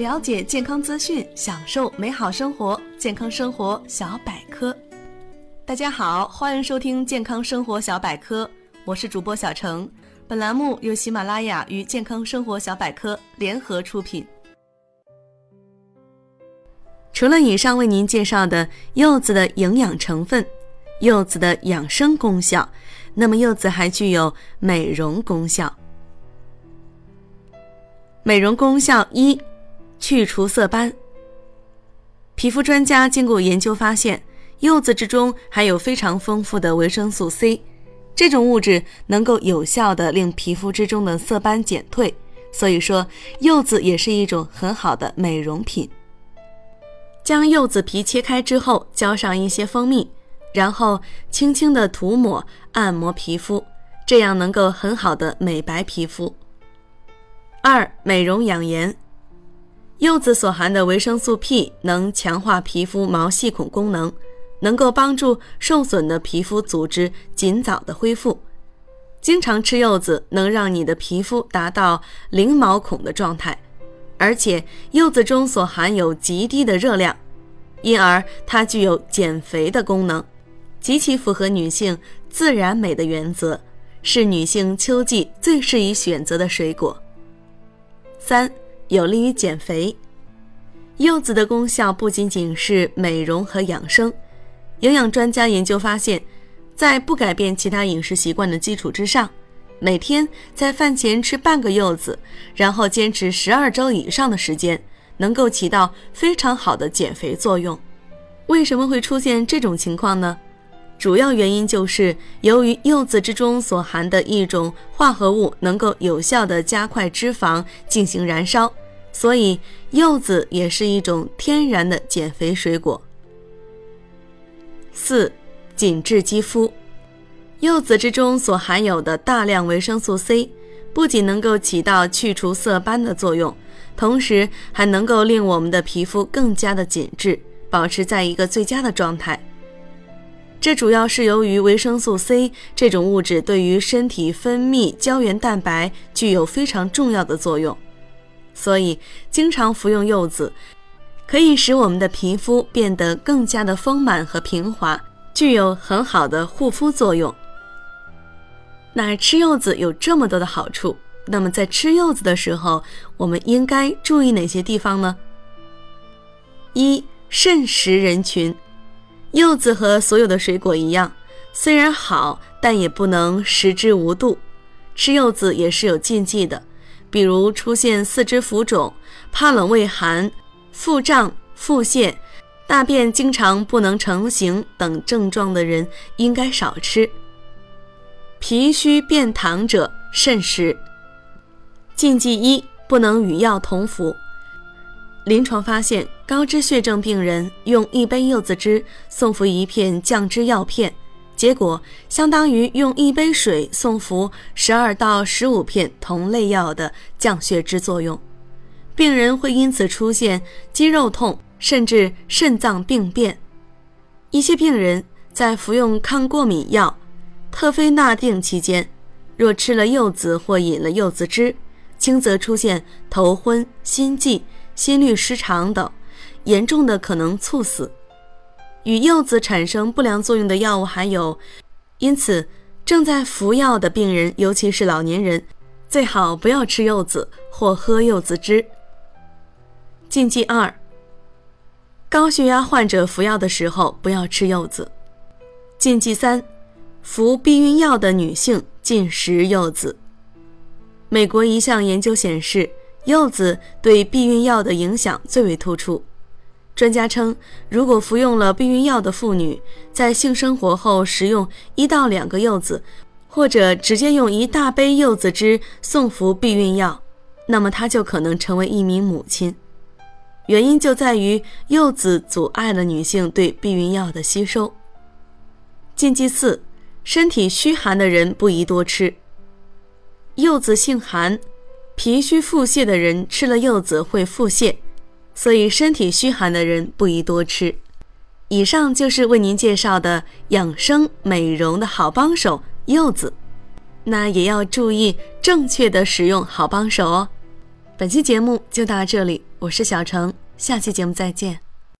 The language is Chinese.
了解健康资讯，享受美好生活。健康生活小百科，大家好，欢迎收听健康生活小百科，我是主播小程。本栏目由喜马拉雅与健康生活小百科联合出品。除了以上为您介绍的柚子的营养成分、柚子的养生功效，那么柚子还具有美容功效。美容功效一。去除色斑。皮肤专家经过研究发现，柚子之中含有非常丰富的维生素 C，这种物质能够有效的令皮肤之中的色斑减退。所以说，柚子也是一种很好的美容品。将柚子皮切开之后，浇上一些蜂蜜，然后轻轻的涂抹按摩皮肤，这样能够很好的美白皮肤。二、美容养颜。柚子所含的维生素 P 能强化皮肤毛细孔功能，能够帮助受损的皮肤组织尽早的恢复。经常吃柚子能让你的皮肤达到零毛孔的状态，而且柚子中所含有极低的热量，因而它具有减肥的功能，极其符合女性自然美的原则，是女性秋季最适宜选择的水果。三。有利于减肥。柚子的功效不仅仅是美容和养生，营养专家研究发现，在不改变其他饮食习惯的基础之上，每天在饭前吃半个柚子，然后坚持十二周以上的时间，能够起到非常好的减肥作用。为什么会出现这种情况呢？主要原因就是由于柚子之中所含的一种化合物能够有效的加快脂肪进行燃烧，所以柚子也是一种天然的减肥水果。四、紧致肌肤，柚子之中所含有的大量维生素 C，不仅能够起到去除色斑的作用，同时还能够令我们的皮肤更加的紧致，保持在一个最佳的状态。这主要是由于维生素 C 这种物质对于身体分泌胶原蛋白具有非常重要的作用，所以经常服用柚子可以使我们的皮肤变得更加的丰满和平滑，具有很好的护肤作用。那吃柚子有这么多的好处，那么在吃柚子的时候，我们应该注意哪些地方呢？一、慎食人群。柚子和所有的水果一样，虽然好，但也不能食之无度。吃柚子也是有禁忌的，比如出现四肢浮肿、怕冷畏寒、腹胀、腹泻、大便经常不能成形等症状的人，应该少吃。脾虚便溏者慎食。禁忌一：不能与药同服。临床发现，高脂血症病人用一杯柚子汁送服一片降脂药片，结果相当于用一杯水送服十二到十五片同类药的降血脂作用。病人会因此出现肌肉痛，甚至肾脏病变。一些病人在服用抗过敏药特非那定期间，若吃了柚子或饮了柚子汁，轻则出现头昏、心悸。心律失常等，严重的可能猝死。与柚子产生不良作用的药物还有，因此正在服药的病人，尤其是老年人，最好不要吃柚子或喝柚子汁。禁忌二：高血压患者服药的时候不要吃柚子。禁忌三：服避孕药的女性禁食柚子。美国一项研究显示。柚子对避孕药的影响最为突出。专家称，如果服用了避孕药的妇女在性生活后食用一到两个柚子，或者直接用一大杯柚子汁送服避孕药，那么她就可能成为一名母亲。原因就在于柚子阻碍了女性对避孕药的吸收。禁忌四：身体虚寒的人不宜多吃。柚子性寒。脾虚腹泻的人吃了柚子会腹泻，所以身体虚寒的人不宜多吃。以上就是为您介绍的养生美容的好帮手——柚子。那也要注意正确的使用好帮手哦。本期节目就到这里，我是小程，下期节目再见。